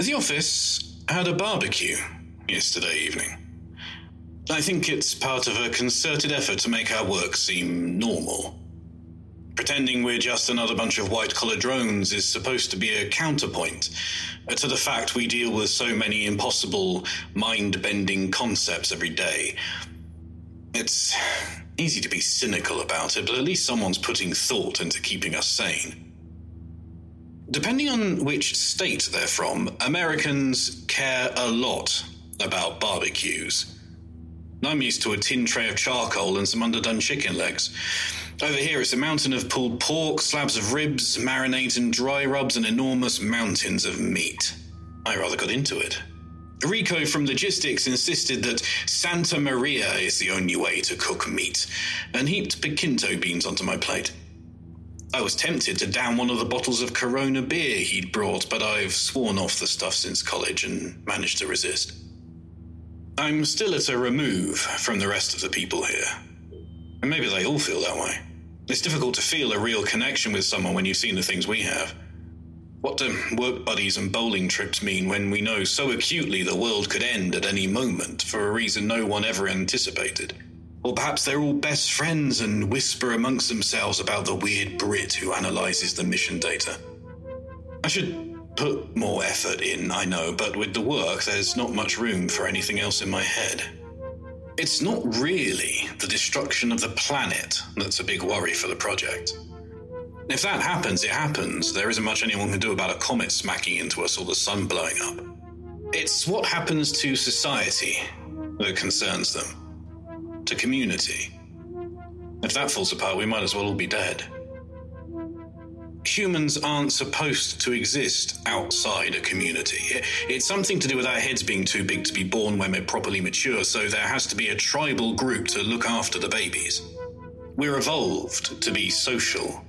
The office had a barbecue yesterday evening. I think it's part of a concerted effort to make our work seem normal. Pretending we're just another bunch of white collar drones is supposed to be a counterpoint to the fact we deal with so many impossible, mind bending concepts every day. It's easy to be cynical about it, but at least someone's putting thought into keeping us sane. Depending on which state they're from, Americans care a lot about barbecues. I'm used to a tin tray of charcoal and some underdone chicken legs. Over here, it's a mountain of pulled pork, slabs of ribs, marinades and dry rubs, and enormous mountains of meat. I rather got into it. Rico from Logistics insisted that Santa Maria is the only way to cook meat, and heaped pinto beans onto my plate. I was tempted to down one of the bottles of Corona beer he'd brought, but I've sworn off the stuff since college and managed to resist. I'm still at a remove from the rest of the people here. And maybe they all feel that way. It's difficult to feel a real connection with someone when you've seen the things we have. What do work buddies and bowling trips mean when we know so acutely the world could end at any moment for a reason no one ever anticipated? Or perhaps they're all best friends and whisper amongst themselves about the weird Brit who analyzes the mission data. I should put more effort in, I know, but with the work, there's not much room for anything else in my head. It's not really the destruction of the planet that's a big worry for the project. If that happens, it happens. There isn't much anyone can do about a comet smacking into us or the sun blowing up. It's what happens to society that concerns them to community. If that falls apart, we might as well all be dead. Humans aren't supposed to exist outside a community. It's something to do with our heads being too big to be born when we're properly mature, so there has to be a tribal group to look after the babies. We're evolved to be social.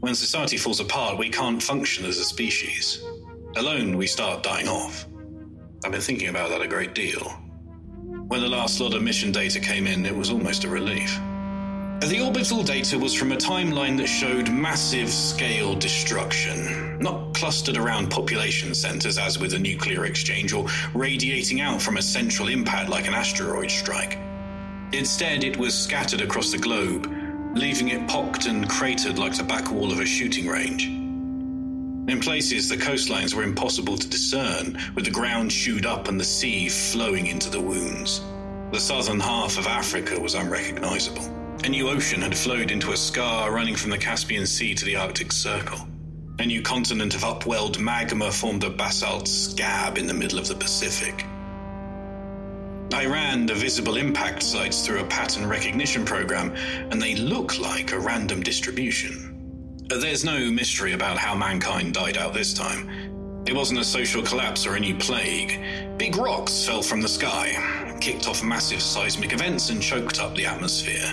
When society falls apart, we can't function as a species. Alone, we start dying off. I've been thinking about that a great deal. When the last lot of mission data came in, it was almost a relief. The orbital data was from a timeline that showed massive scale destruction, not clustered around population centers as with a nuclear exchange or radiating out from a central impact like an asteroid strike. Instead, it was scattered across the globe, leaving it pocked and cratered like the back wall of a shooting range. In places, the coastlines were impossible to discern, with the ground chewed up and the sea flowing into the wounds. The southern half of Africa was unrecognizable. A new ocean had flowed into a scar running from the Caspian Sea to the Arctic Circle. A new continent of upwelled magma formed a basalt scab in the middle of the Pacific. I ran the visible impact sites through a pattern recognition program, and they look like a random distribution. There's no mystery about how mankind died out this time. It wasn't a social collapse or any plague. Big rocks fell from the sky, kicked off massive seismic events, and choked up the atmosphere.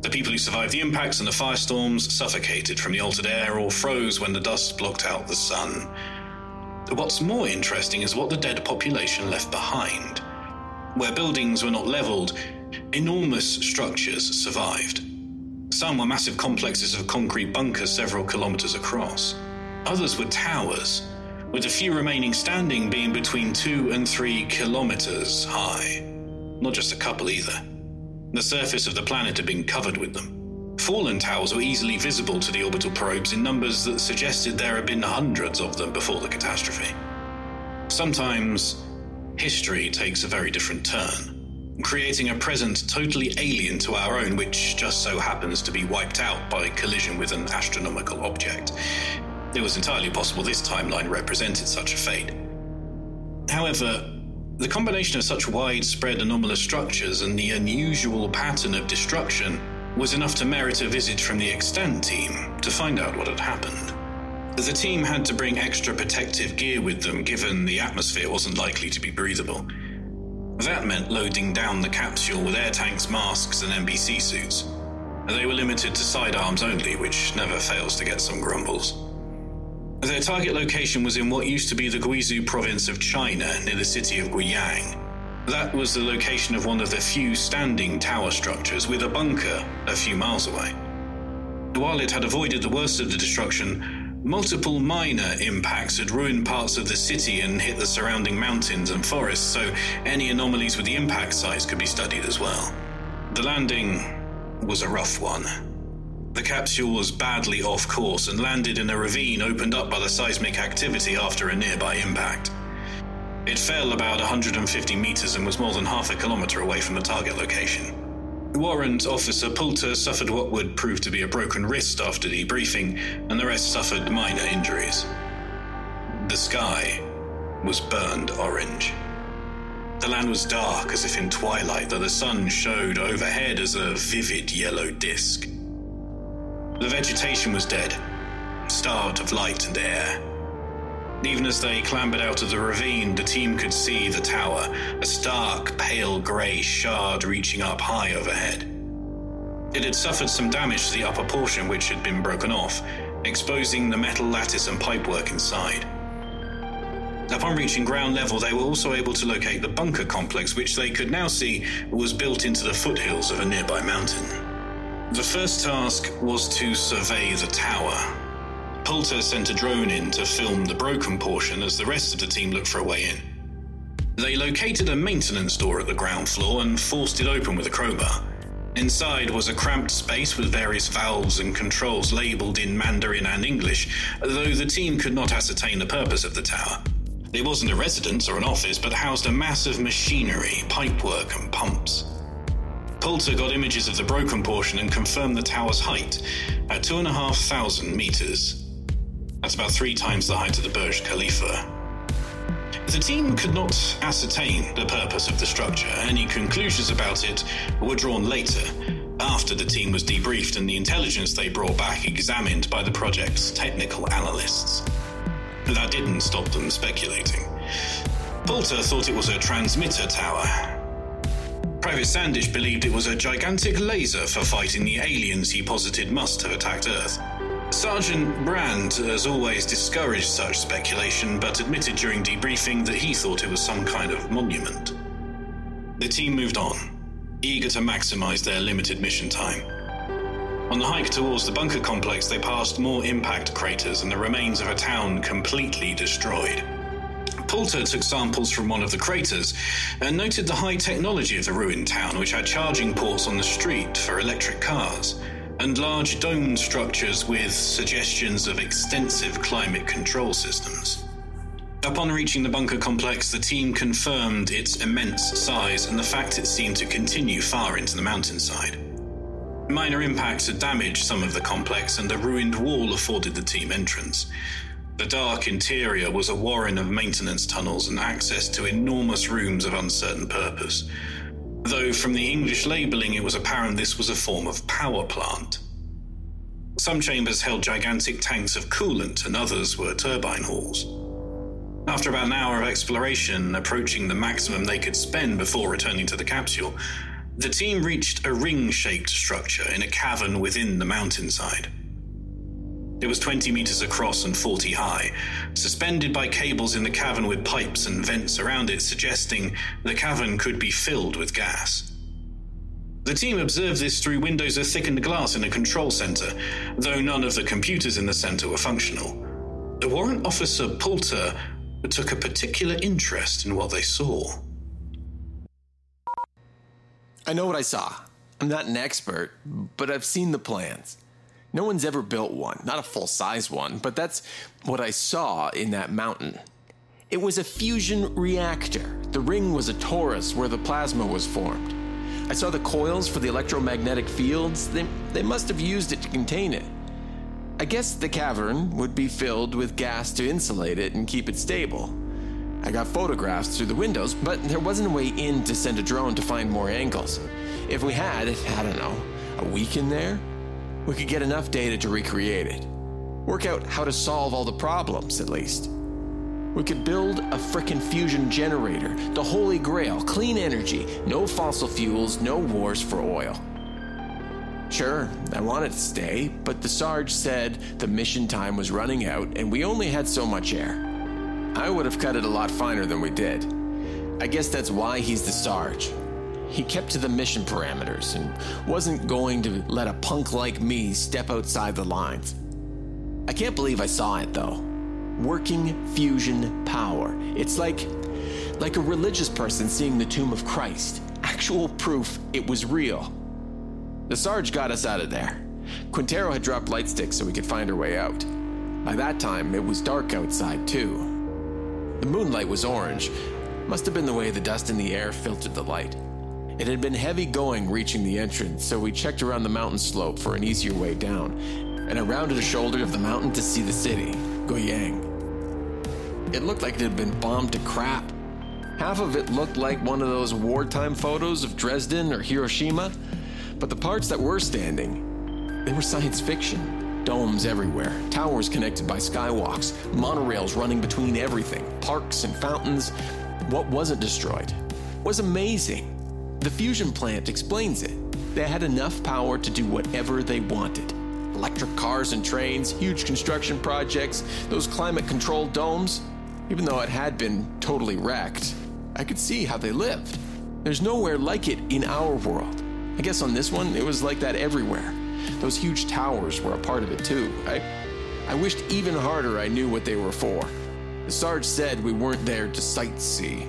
The people who survived the impacts and the firestorms suffocated from the altered air or froze when the dust blocked out the sun. What's more interesting is what the dead population left behind. Where buildings were not leveled, enormous structures survived. Some were massive complexes of concrete bunkers several kilometers across. Others were towers, with a few remaining standing being between two and three kilometers high. Not just a couple either. The surface of the planet had been covered with them. Fallen towers were easily visible to the orbital probes in numbers that suggested there had been hundreds of them before the catastrophe. Sometimes, history takes a very different turn, creating a present totally alien to our own, which just so happens to be wiped out by collision with an astronomical object. It was entirely possible this timeline represented such a fate. However, the combination of such widespread anomalous structures and the unusual pattern of destruction was enough to merit a visit from the extant team to find out what had happened. The team had to bring extra protective gear with them given the atmosphere wasn't likely to be breathable. That meant loading down the capsule with air tanks, masks, and NBC suits. They were limited to sidearms only, which never fails to get some grumbles. Their target location was in what used to be the Guizhou province of China, near the city of Guiyang. That was the location of one of the few standing tower structures, with a bunker a few miles away. While it had avoided the worst of the destruction, multiple minor impacts had ruined parts of the city and hit the surrounding mountains and forests, so any anomalies with the impact sites could be studied as well. The landing was a rough one. The capsule was badly off course and landed in a ravine opened up by the seismic activity after a nearby impact. It fell about 150 meters and was more than half a kilometer away from the target location. Warrant Officer Poulter suffered what would prove to be a broken wrist after debriefing, and the rest suffered minor injuries. The sky was burned orange. The land was dark as if in twilight, though the sun showed overhead as a vivid yellow disk. The vegetation was dead, starved of light and air. Even as they clambered out of the ravine, the team could see the tower, a stark, pale grey shard reaching up high overhead. It had suffered some damage to the upper portion, which had been broken off, exposing the metal lattice and pipework inside. Upon reaching ground level, they were also able to locate the bunker complex, which they could now see was built into the foothills of a nearby mountain. The first task was to survey the tower, Poulter sent a drone in to film the broken portion as the rest of the team looked for a way in. They located a maintenance door at the ground floor and forced it open with a crowbar. Inside was a cramped space with various valves and controls labeled in Mandarin and English, though the team could not ascertain the purpose of the tower. It wasn't a residence or an office, but housed a mass of machinery, pipework, and pumps. Poulter got images of the broken portion and confirmed the tower's height at two and That's about three times the height of the Burj Khalifa. The team could not ascertain the purpose of the structure. Any conclusions about it were drawn later, after the team was debriefed and the intelligence they brought back examined by the project's technical analysts. That didn't stop them speculating. Poulter thought it was a transmitter tower. Private Sandish believed it was a gigantic laser for fighting the aliens he posited must have attacked Earth. Sergeant Brand has always discouraged such speculation, but admitted during debriefing that he thought it was some kind of monument. The team moved on, eager to maximize their limited mission time. On the hike towards the bunker complex, they passed more impact craters and the remains of a town completely destroyed. Poulter took samples from one of the craters and noted the high technology of the ruined town, which had charging ports on the street for electric cars and large domed structures with suggestions of extensive climate control systems. Upon reaching the bunker complex, the team confirmed its immense size and the fact it seemed to continue far into the mountainside. Minor impacts had damaged some of the complex, and a ruined wall afforded the team entrance. The dark interior was a warren of maintenance tunnels and access to enormous rooms of uncertain purpose, though from the English labelling it was apparent this was a form of power plant. Some chambers held gigantic tanks of coolant, and others were turbine halls. After about an hour of exploration, approaching the maximum they could spend before returning to the capsule, the team reached a ring shaped structure in a cavern within the mountainside. It was 20 meters across and 40 high, suspended by cables in the cavern with pipes and vents around it, suggesting the cavern could be filled with gas. The team observed this through windows of thickened glass in a control center, though none of the computers in the center were functional. The warrant officer Poulter took a particular interest in what they saw. I know what I saw. I'm not an expert, but I've seen the plans. No one's ever built one, not a full size one, but that's what I saw in that mountain. It was a fusion reactor. The ring was a torus where the plasma was formed. I saw the coils for the electromagnetic fields. They, they must have used it to contain it. I guess the cavern would be filled with gas to insulate it and keep it stable. I got photographs through the windows, but there wasn't a way in to send a drone to find more angles. If we had, I don't know, a week in there, we could get enough data to recreate it. Work out how to solve all the problems, at least. We could build a frickin' fusion generator, the holy grail, clean energy, no fossil fuels, no wars for oil. Sure, I wanted to stay, but the Sarge said the mission time was running out and we only had so much air. I would have cut it a lot finer than we did. I guess that's why he's the Sarge. He kept to the mission parameters and wasn't going to let a punk like me step outside the lines. I can't believe I saw it though. Working fusion power. It's like like a religious person seeing the tomb of Christ. Actual proof it was real. The Sarge got us out of there. Quintero had dropped light sticks so we could find our way out. By that time, it was dark outside, too. The moonlight was orange. Must have been the way the dust in the air filtered the light. It had been heavy going reaching the entrance, so we checked around the mountain slope for an easier way down, and I rounded a shoulder of the mountain to see the city, Guiyang. It looked like it had been bombed to crap. Half of it looked like one of those wartime photos of Dresden or Hiroshima, but the parts that were standing, they were science fiction. Domes everywhere, towers connected by skywalks, monorails running between everything, parks and fountains. What wasn't destroyed was amazing. The fusion plant explains it. They had enough power to do whatever they wanted. Electric cars and trains, huge construction projects, those climate controlled domes. Even though it had been totally wrecked, I could see how they lived. There's nowhere like it in our world. I guess on this one, it was like that everywhere. Those huge towers were a part of it too. I, I wished even harder I knew what they were for. The Sarge said we weren't there to sightsee.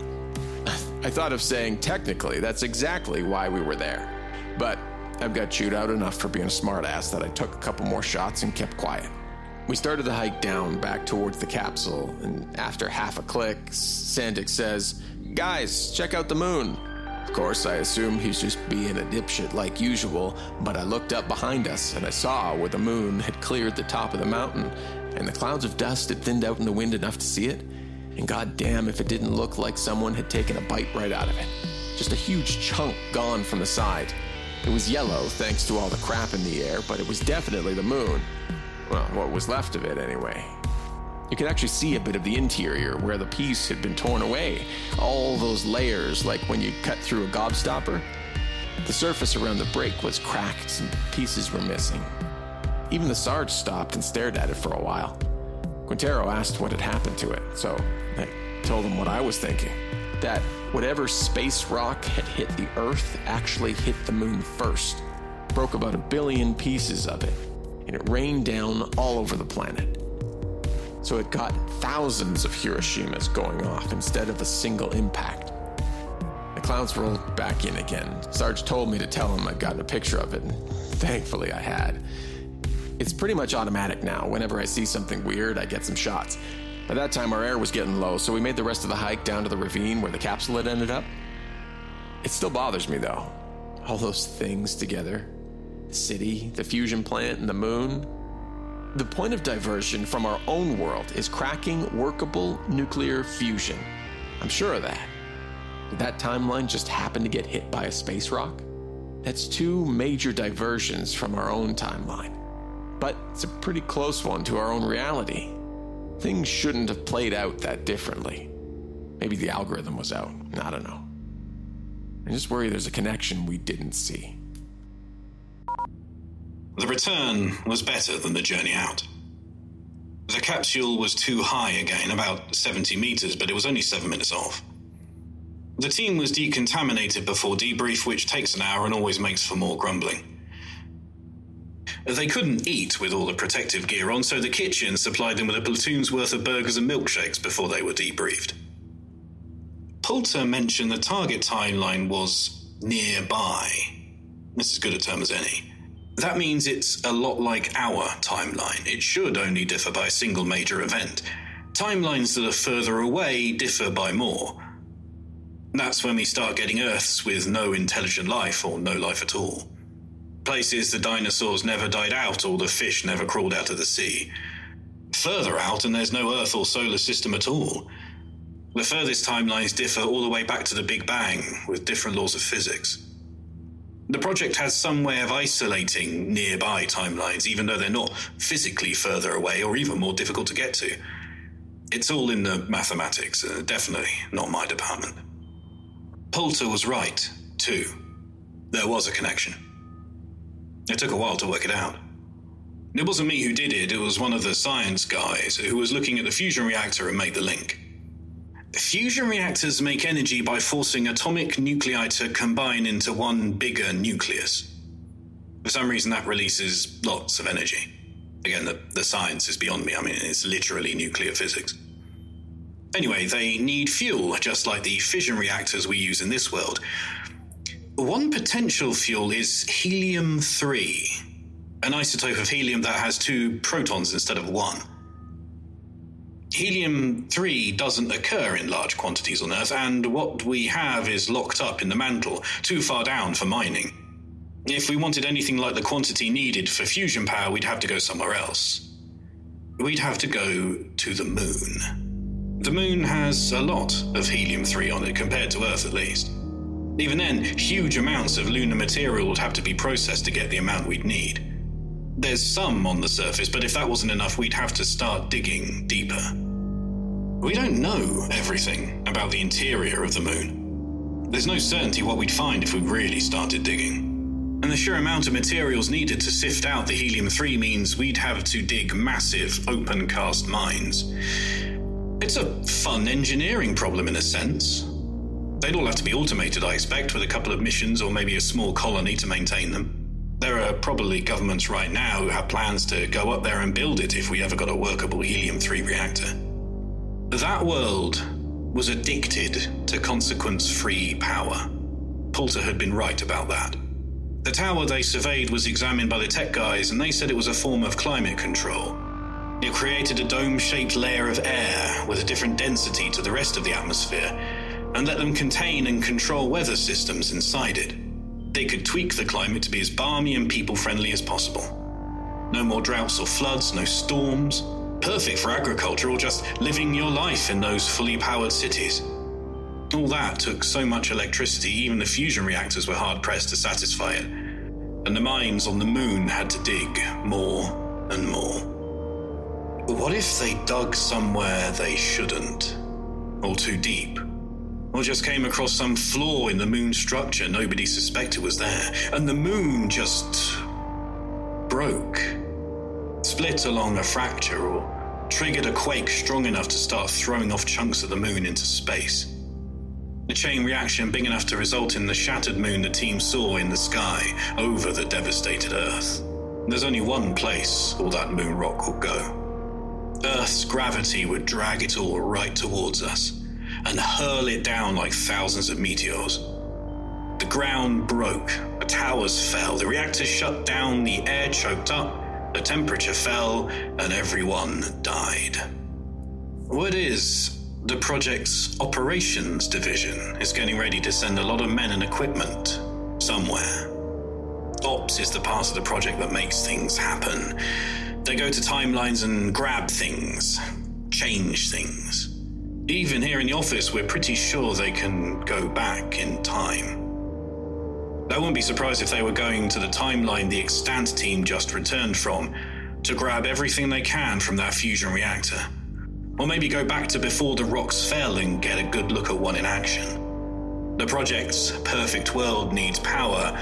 I thought of saying, technically, that's exactly why we were there. But I've got chewed out enough for being a smartass that I took a couple more shots and kept quiet. We started the hike down back towards the capsule, and after half a click, Sandic says, Guys, check out the moon. Of course, I assumed he's just being a dipshit like usual, but I looked up behind us and I saw where the moon had cleared the top of the mountain and the clouds of dust had thinned out in the wind enough to see it. And goddamn if it didn't look like someone had taken a bite right out of it. Just a huge chunk gone from the side. It was yellow thanks to all the crap in the air, but it was definitely the moon. Well, what was left of it anyway. You could actually see a bit of the interior where the piece had been torn away. All those layers, like when you cut through a gobstopper. The surface around the break was cracked and pieces were missing. Even the Sarge stopped and stared at it for a while. Quintero asked what had happened to it, so I told him what I was thinking. That whatever space rock had hit the Earth actually hit the moon first, broke about a billion pieces of it, and it rained down all over the planet so it got thousands of Hiroshimas going off instead of a single impact. The clouds rolled back in again. Sarge told me to tell him I'd gotten a picture of it, and thankfully I had. It's pretty much automatic now. Whenever I see something weird, I get some shots. By that time, our air was getting low, so we made the rest of the hike down to the ravine where the capsule had ended up. It still bothers me, though. All those things together the city, the fusion plant, and the moon. The point of diversion from our own world is cracking workable nuclear fusion. I'm sure of that. Did that timeline just happen to get hit by a space rock? That's two major diversions from our own timeline. But it's a pretty close one to our own reality. Things shouldn't have played out that differently. Maybe the algorithm was out. I don't know. I just worry there's a connection we didn't see. The return was better than the journey out. The capsule was too high again, about 70 meters, but it was only seven minutes off. The team was decontaminated before debrief, which takes an hour and always makes for more grumbling. They couldn't eat with all the protective gear on, so the kitchen supplied them with a platoon's worth of burgers and milkshakes before they were debriefed. Poulter mentioned the target timeline was nearby. That's as good a term as any. That means it's a lot like our timeline. It should only differ by a single major event. Timelines that are further away differ by more. That's when we start getting Earths with no intelligent life or no life at all. Places the dinosaurs never died out or the fish never crawled out of the sea. Further out, and there's no Earth or solar system at all. The furthest timelines differ all the way back to the Big Bang, with different laws of physics. The project has some way of isolating nearby timelines, even though they're not physically further away or even more difficult to get to. It's all in the mathematics, uh, definitely not my department. Poulter was right, too. There was a connection. It took a while to work it out. It wasn't me who did it, it was one of the science guys who was looking at the fusion reactor and made the link. Fusion reactors make energy by forcing atomic nuclei to combine into one bigger nucleus. For some reason, that releases lots of energy. Again, the, the science is beyond me. I mean, it's literally nuclear physics. Anyway, they need fuel, just like the fission reactors we use in this world. One potential fuel is helium 3, an isotope of helium that has two protons instead of one. Helium 3 doesn't occur in large quantities on Earth, and what we have is locked up in the mantle, too far down for mining. If we wanted anything like the quantity needed for fusion power, we'd have to go somewhere else. We'd have to go to the moon. The moon has a lot of helium 3 on it, compared to Earth at least. Even then, huge amounts of lunar material would have to be processed to get the amount we'd need. There's some on the surface, but if that wasn't enough, we'd have to start digging deeper. We don't know everything about the interior of the moon. There's no certainty what we'd find if we really started digging. And the sheer amount of materials needed to sift out the helium 3 means we'd have to dig massive open cast mines. It's a fun engineering problem in a sense. They'd all have to be automated, I expect, with a couple of missions or maybe a small colony to maintain them. There are probably governments right now who have plans to go up there and build it if we ever got a workable helium 3 reactor. That world was addicted to consequence free power. Poulter had been right about that. The tower they surveyed was examined by the tech guys, and they said it was a form of climate control. It created a dome shaped layer of air with a different density to the rest of the atmosphere, and let them contain and control weather systems inside it. They could tweak the climate to be as balmy and people friendly as possible. No more droughts or floods, no storms. Perfect for agriculture or just living your life in those fully powered cities. All that took so much electricity, even the fusion reactors were hard pressed to satisfy it. And the mines on the moon had to dig more and more. What if they dug somewhere they shouldn't? Or too deep? Or just came across some flaw in the moon structure nobody suspected was there, and the moon just broke, split along a fracture, or triggered a quake strong enough to start throwing off chunks of the moon into space. A chain reaction big enough to result in the shattered moon the team saw in the sky over the devastated Earth. There's only one place all that moon rock would go. Earth's gravity would drag it all right towards us and hurl it down like thousands of meteors. The ground broke, the towers fell, the reactors shut down, the air choked up, the temperature fell, and everyone died. What is the project's operations division is getting ready to send a lot of men and equipment somewhere. Ops is the part of the project that makes things happen. They They go to timelines and grab things, change things. Even here in the office, we're pretty sure they can go back in time. I wouldn't be surprised if they were going to the timeline the extant team just returned from to grab everything they can from that fusion reactor. Or maybe go back to before the rocks fell and get a good look at one in action. The project's perfect world needs power,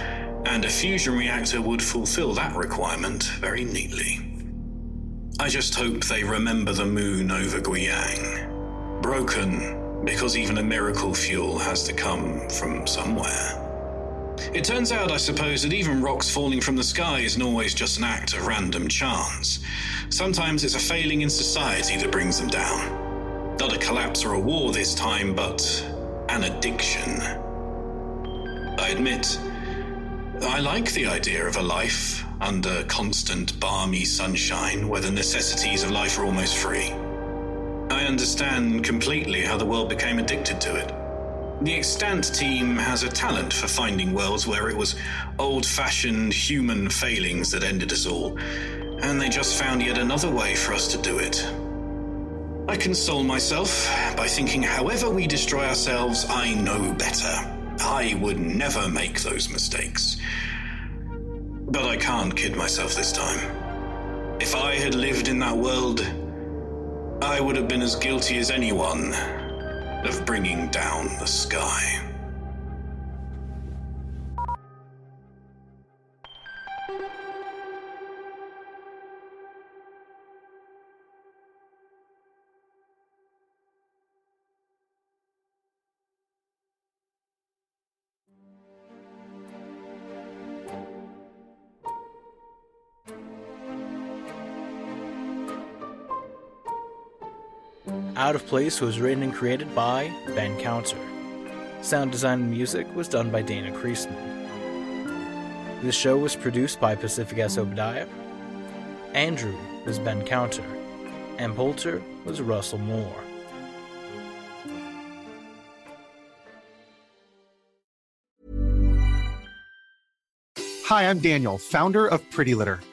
and a fusion reactor would fulfill that requirement very neatly. I just hope they remember the moon over Guiyang. Broken because even a miracle fuel has to come from somewhere. It turns out, I suppose, that even rocks falling from the sky isn't always just an act of random chance. Sometimes it's a failing in society that brings them down. Not a collapse or a war this time, but an addiction. I admit, I like the idea of a life under constant balmy sunshine where the necessities of life are almost free. Understand completely how the world became addicted to it. The extant team has a talent for finding worlds where it was old fashioned human failings that ended us all, and they just found yet another way for us to do it. I console myself by thinking however we destroy ourselves, I know better. I would never make those mistakes. But I can't kid myself this time. If I had lived in that world, I would have been as guilty as anyone of bringing down the sky. Out of Place was written and created by Ben Counter. Sound design and music was done by Dana Creaseman. This show was produced by Pacific S. Obadiah. Andrew was Ben Counter, and Poulter was Russell Moore. Hi, I'm Daniel, founder of Pretty Litter.